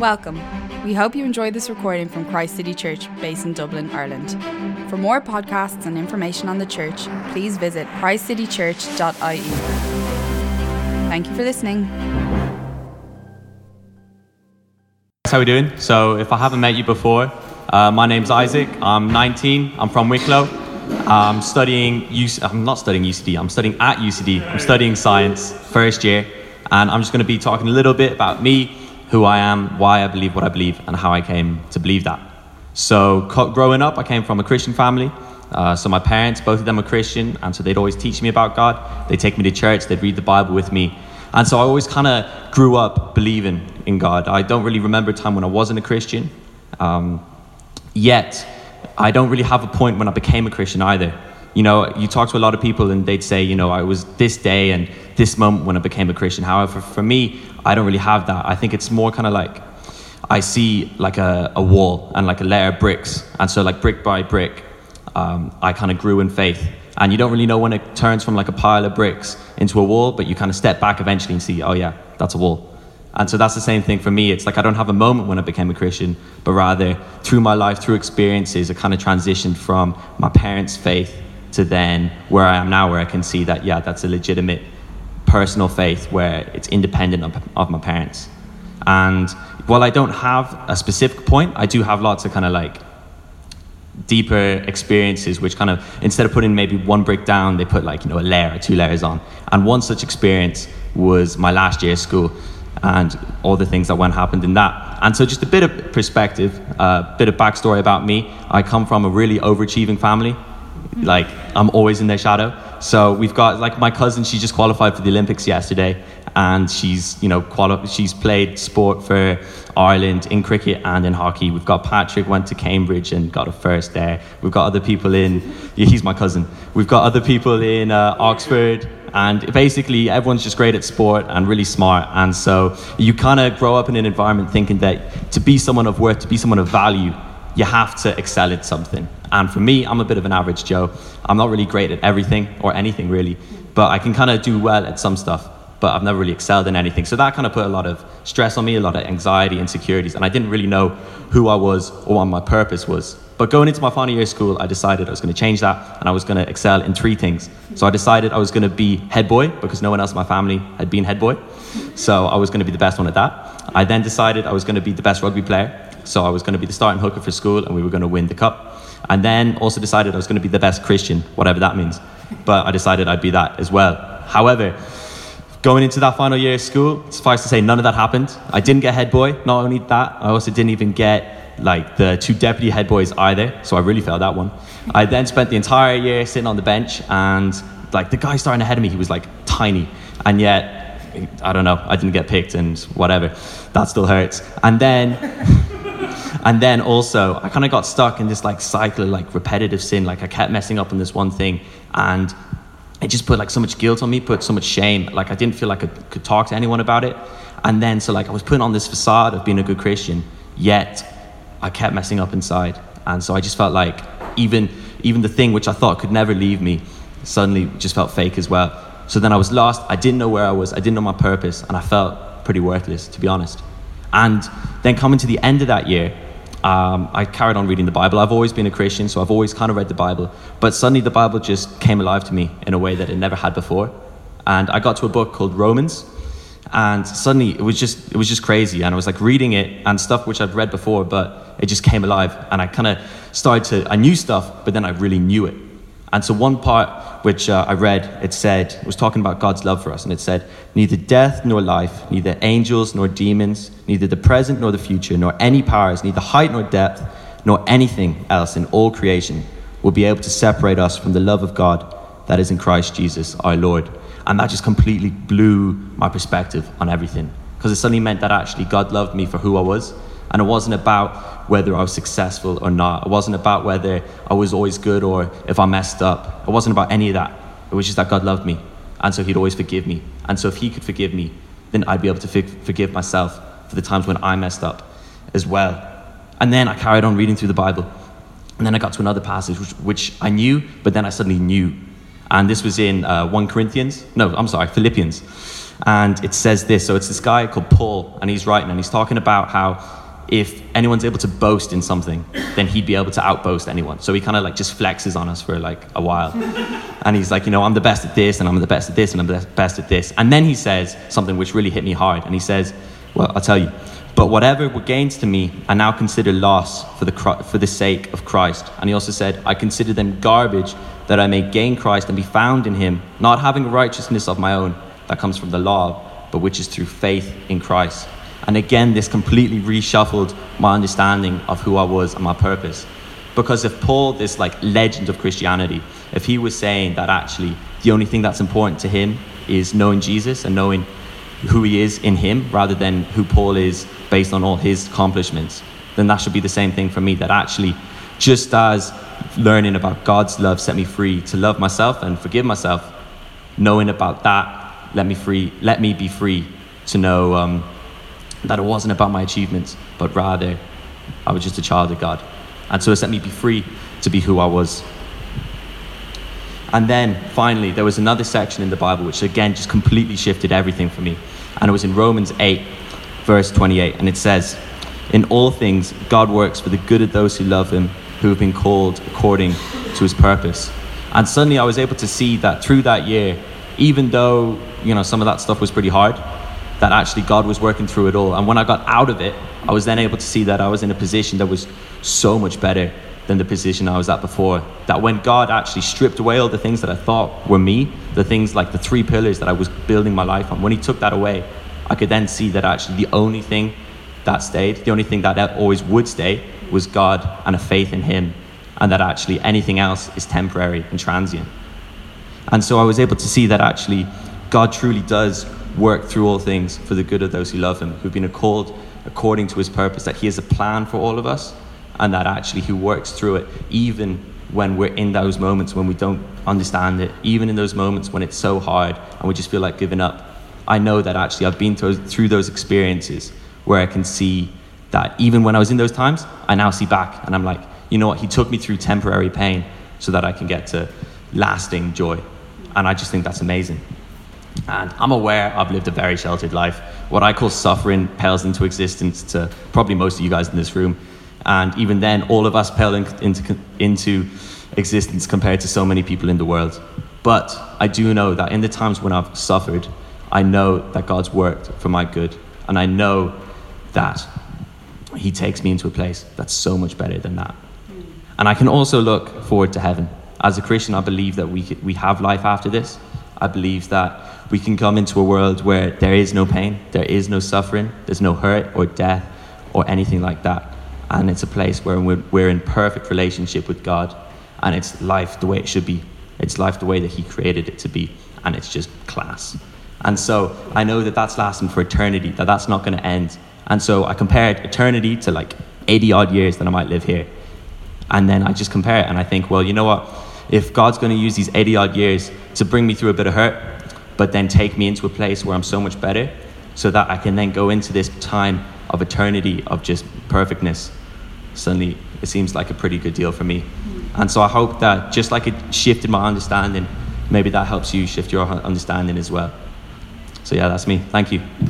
Welcome. We hope you enjoyed this recording from Christ City Church, based in Dublin, Ireland. For more podcasts and information on the church, please visit christcitychurch.ie. Thank you for listening. How are we doing? So, if I haven't met you before, uh, my name's Isaac. I'm 19. I'm from Wicklow. I'm studying. UC- I'm not studying UCD. I'm studying at UCD. I'm studying science, first year, and I'm just going to be talking a little bit about me, who I am, why I believe what I believe, and how I came to believe that. So, growing up, I came from a Christian family. Uh, so, my parents, both of them are Christian, and so they'd always teach me about God. They'd take me to church, they'd read the Bible with me. And so, I always kind of grew up believing in God. I don't really remember a time when I wasn't a Christian. Um, yet, I don't really have a point when I became a Christian either. You know, you talk to a lot of people and they'd say, you know, I was this day and this moment when I became a Christian. However, for me, I don't really have that. I think it's more kind of like I see like a, a wall and like a layer of bricks. And so, like, brick by brick, um, I kind of grew in faith. And you don't really know when it turns from like a pile of bricks into a wall, but you kind of step back eventually and see, oh, yeah, that's a wall. And so that's the same thing for me. It's like I don't have a moment when I became a Christian, but rather through my life, through experiences, I kind of transitioned from my parents' faith to then where I am now, where I can see that, yeah, that's a legitimate personal faith where it's independent of, of my parents. And while I don't have a specific point, I do have lots of kind of like deeper experiences which kind of instead of putting maybe one brick down they put like you know a layer or two layers on. And one such experience was my last year of school and all the things that went happened in that. And so just a bit of perspective a uh, bit of backstory about me. I come from a really overachieving family like i'm always in their shadow so we've got like my cousin she just qualified for the olympics yesterday and she's you know quali- she's played sport for Ireland in cricket and in hockey. We've got Patrick went to Cambridge and got a first there. We've got other people in yeah, he's my cousin. We've got other people in uh, Oxford and basically everyone's just great at sport and really smart and so you kind of grow up in an environment thinking that to be someone of worth to be someone of value you have to excel at something and for me i'm a bit of an average joe i'm not really great at everything or anything really but i can kind of do well at some stuff but I've never really excelled in anything. So that kind of put a lot of stress on me, a lot of anxiety, insecurities, and I didn't really know who I was or what my purpose was. But going into my final year of school, I decided I was going to change that and I was going to excel in three things. So I decided I was going to be head boy because no one else in my family had been head boy. So I was going to be the best one at that. I then decided I was going to be the best rugby player. So I was going to be the starting hooker for school and we were going to win the cup. And then also decided I was going to be the best Christian, whatever that means. But I decided I'd be that as well. However, going into that final year of school, suffice to say, none of that happened. I didn't get head boy. Not only that, I also didn't even get like the two deputy head boys either. So I really failed that one. I then spent the entire year sitting on the bench, and like the guy starting ahead of me, he was like tiny, and yet I don't know, I didn't get picked, and whatever. That still hurts. And then. And then also i kind of got stuck in this like cycle of like repetitive sin like i kept messing up on this one thing and it just put like so much guilt on me, put so much shame. Like I didn't feel like I could talk to anyone about it. And then so like I was putting on this facade of being a good Christian, yet I kept messing up inside. And so I just felt like even even the thing which I thought could never leave me suddenly just felt fake as well. So then I was lost. I didn't know where I was. I didn't know my purpose, and I felt pretty worthless, to be honest. And then coming to the end of that year, um, I carried on reading the Bible. I've always been a Christian, so I've always kind of read the Bible. But suddenly the Bible just came alive to me in a way that it never had before. And I got to a book called Romans, and suddenly it was just it was just crazy. And I was like reading it and stuff which I've read before, but it just came alive. And I kind of started to I knew stuff, but then I really knew it. And so one part which uh, I read, it said, it was talking about God's love for us, and it said, neither death nor life, neither angels nor demons, neither the present nor the future, nor any powers, neither height nor depth, nor anything else in all creation will be able to separate us from the love of God that is in Christ Jesus our Lord. And that just completely blew my perspective on everything. Because it suddenly meant that actually God loved me for who I was. And it wasn't about whether I was successful or not. It wasn't about whether I was always good or if I messed up. It wasn't about any of that. It was just that God loved me. And so He'd always forgive me. And so if He could forgive me, then I'd be able to forgive myself for the times when I messed up as well. And then I carried on reading through the Bible. And then I got to another passage which, which I knew, but then I suddenly knew. And this was in uh, 1 Corinthians. No, I'm sorry, Philippians. And it says this so it's this guy called Paul, and he's writing, and he's talking about how if anyone's able to boast in something, then he'd be able to outboast anyone. So he kind of like just flexes on us for like a while. And he's like, you know, I'm the best at this, and I'm the best at this, and I'm the best at this. And then he says something which really hit me hard. And he says, well, I'll tell you, but whatever were gains to me, I now consider loss for the, for the sake of Christ. And he also said, I consider them garbage that I may gain Christ and be found in him, not having righteousness of my own that comes from the law, but which is through faith in Christ. And again, this completely reshuffled my understanding of who I was and my purpose. Because if Paul, this like legend of Christianity, if he was saying that actually the only thing that's important to him is knowing Jesus and knowing who he is in him rather than who Paul is based on all his accomplishments, then that should be the same thing for me. That actually, just as learning about God's love set me free to love myself and forgive myself, knowing about that let me free, let me be free to know um, that it wasn't about my achievements, but rather I was just a child of God. And so it set me be free to be who I was. And then finally, there was another section in the Bible which again just completely shifted everything for me. And it was in Romans 8, verse 28. And it says, In all things, God works for the good of those who love him, who have been called according to his purpose. And suddenly I was able to see that through that year, even though, you know, some of that stuff was pretty hard, that actually God was working through it all. And when I got out of it, I was then able to see that I was in a position that was so much better than the position I was at before. That when God actually stripped away all the things that I thought were me, the things like the three pillars that I was building my life on, when He took that away, I could then see that actually the only thing that stayed, the only thing that always would stay, was God and a faith in Him, and that actually anything else is temporary and transient. And so I was able to see that actually God truly does work through all things for the good of those who love him, who've been called according to his purpose, that he has a plan for all of us, and that actually he works through it even when we're in those moments when we don't understand it, even in those moments when it's so hard and we just feel like giving up. I know that actually I've been through, through those experiences where I can see that even when I was in those times, I now see back and I'm like, you know what, he took me through temporary pain so that I can get to lasting joy. And I just think that's amazing. And I'm aware I've lived a very sheltered life. What I call suffering pales into existence to probably most of you guys in this room. And even then, all of us pale in, into, into existence compared to so many people in the world. But I do know that in the times when I've suffered, I know that God's worked for my good. And I know that He takes me into a place that's so much better than that. And I can also look forward to heaven. As a Christian, I believe that we, we have life after this. I believe that we can come into a world where there is no pain, there is no suffering, there's no hurt or death or anything like that. And it's a place where we're, in perfect relationship with God and it's life the way it should be. It's life the way that He created it to be. And it's just class. And so I know that that's lasting for eternity, that that's not going to end. And so I compared eternity to like 80 odd years that I might live here. And then I just compare it and I think, well, you know what? If God's going to use these 80 odd years to bring me through a bit of hurt, but then take me into a place where I'm so much better so that I can then go into this time of eternity of just perfectness. Suddenly, it seems like a pretty good deal for me. And so I hope that just like it shifted my understanding, maybe that helps you shift your understanding as well. So, yeah, that's me. Thank you.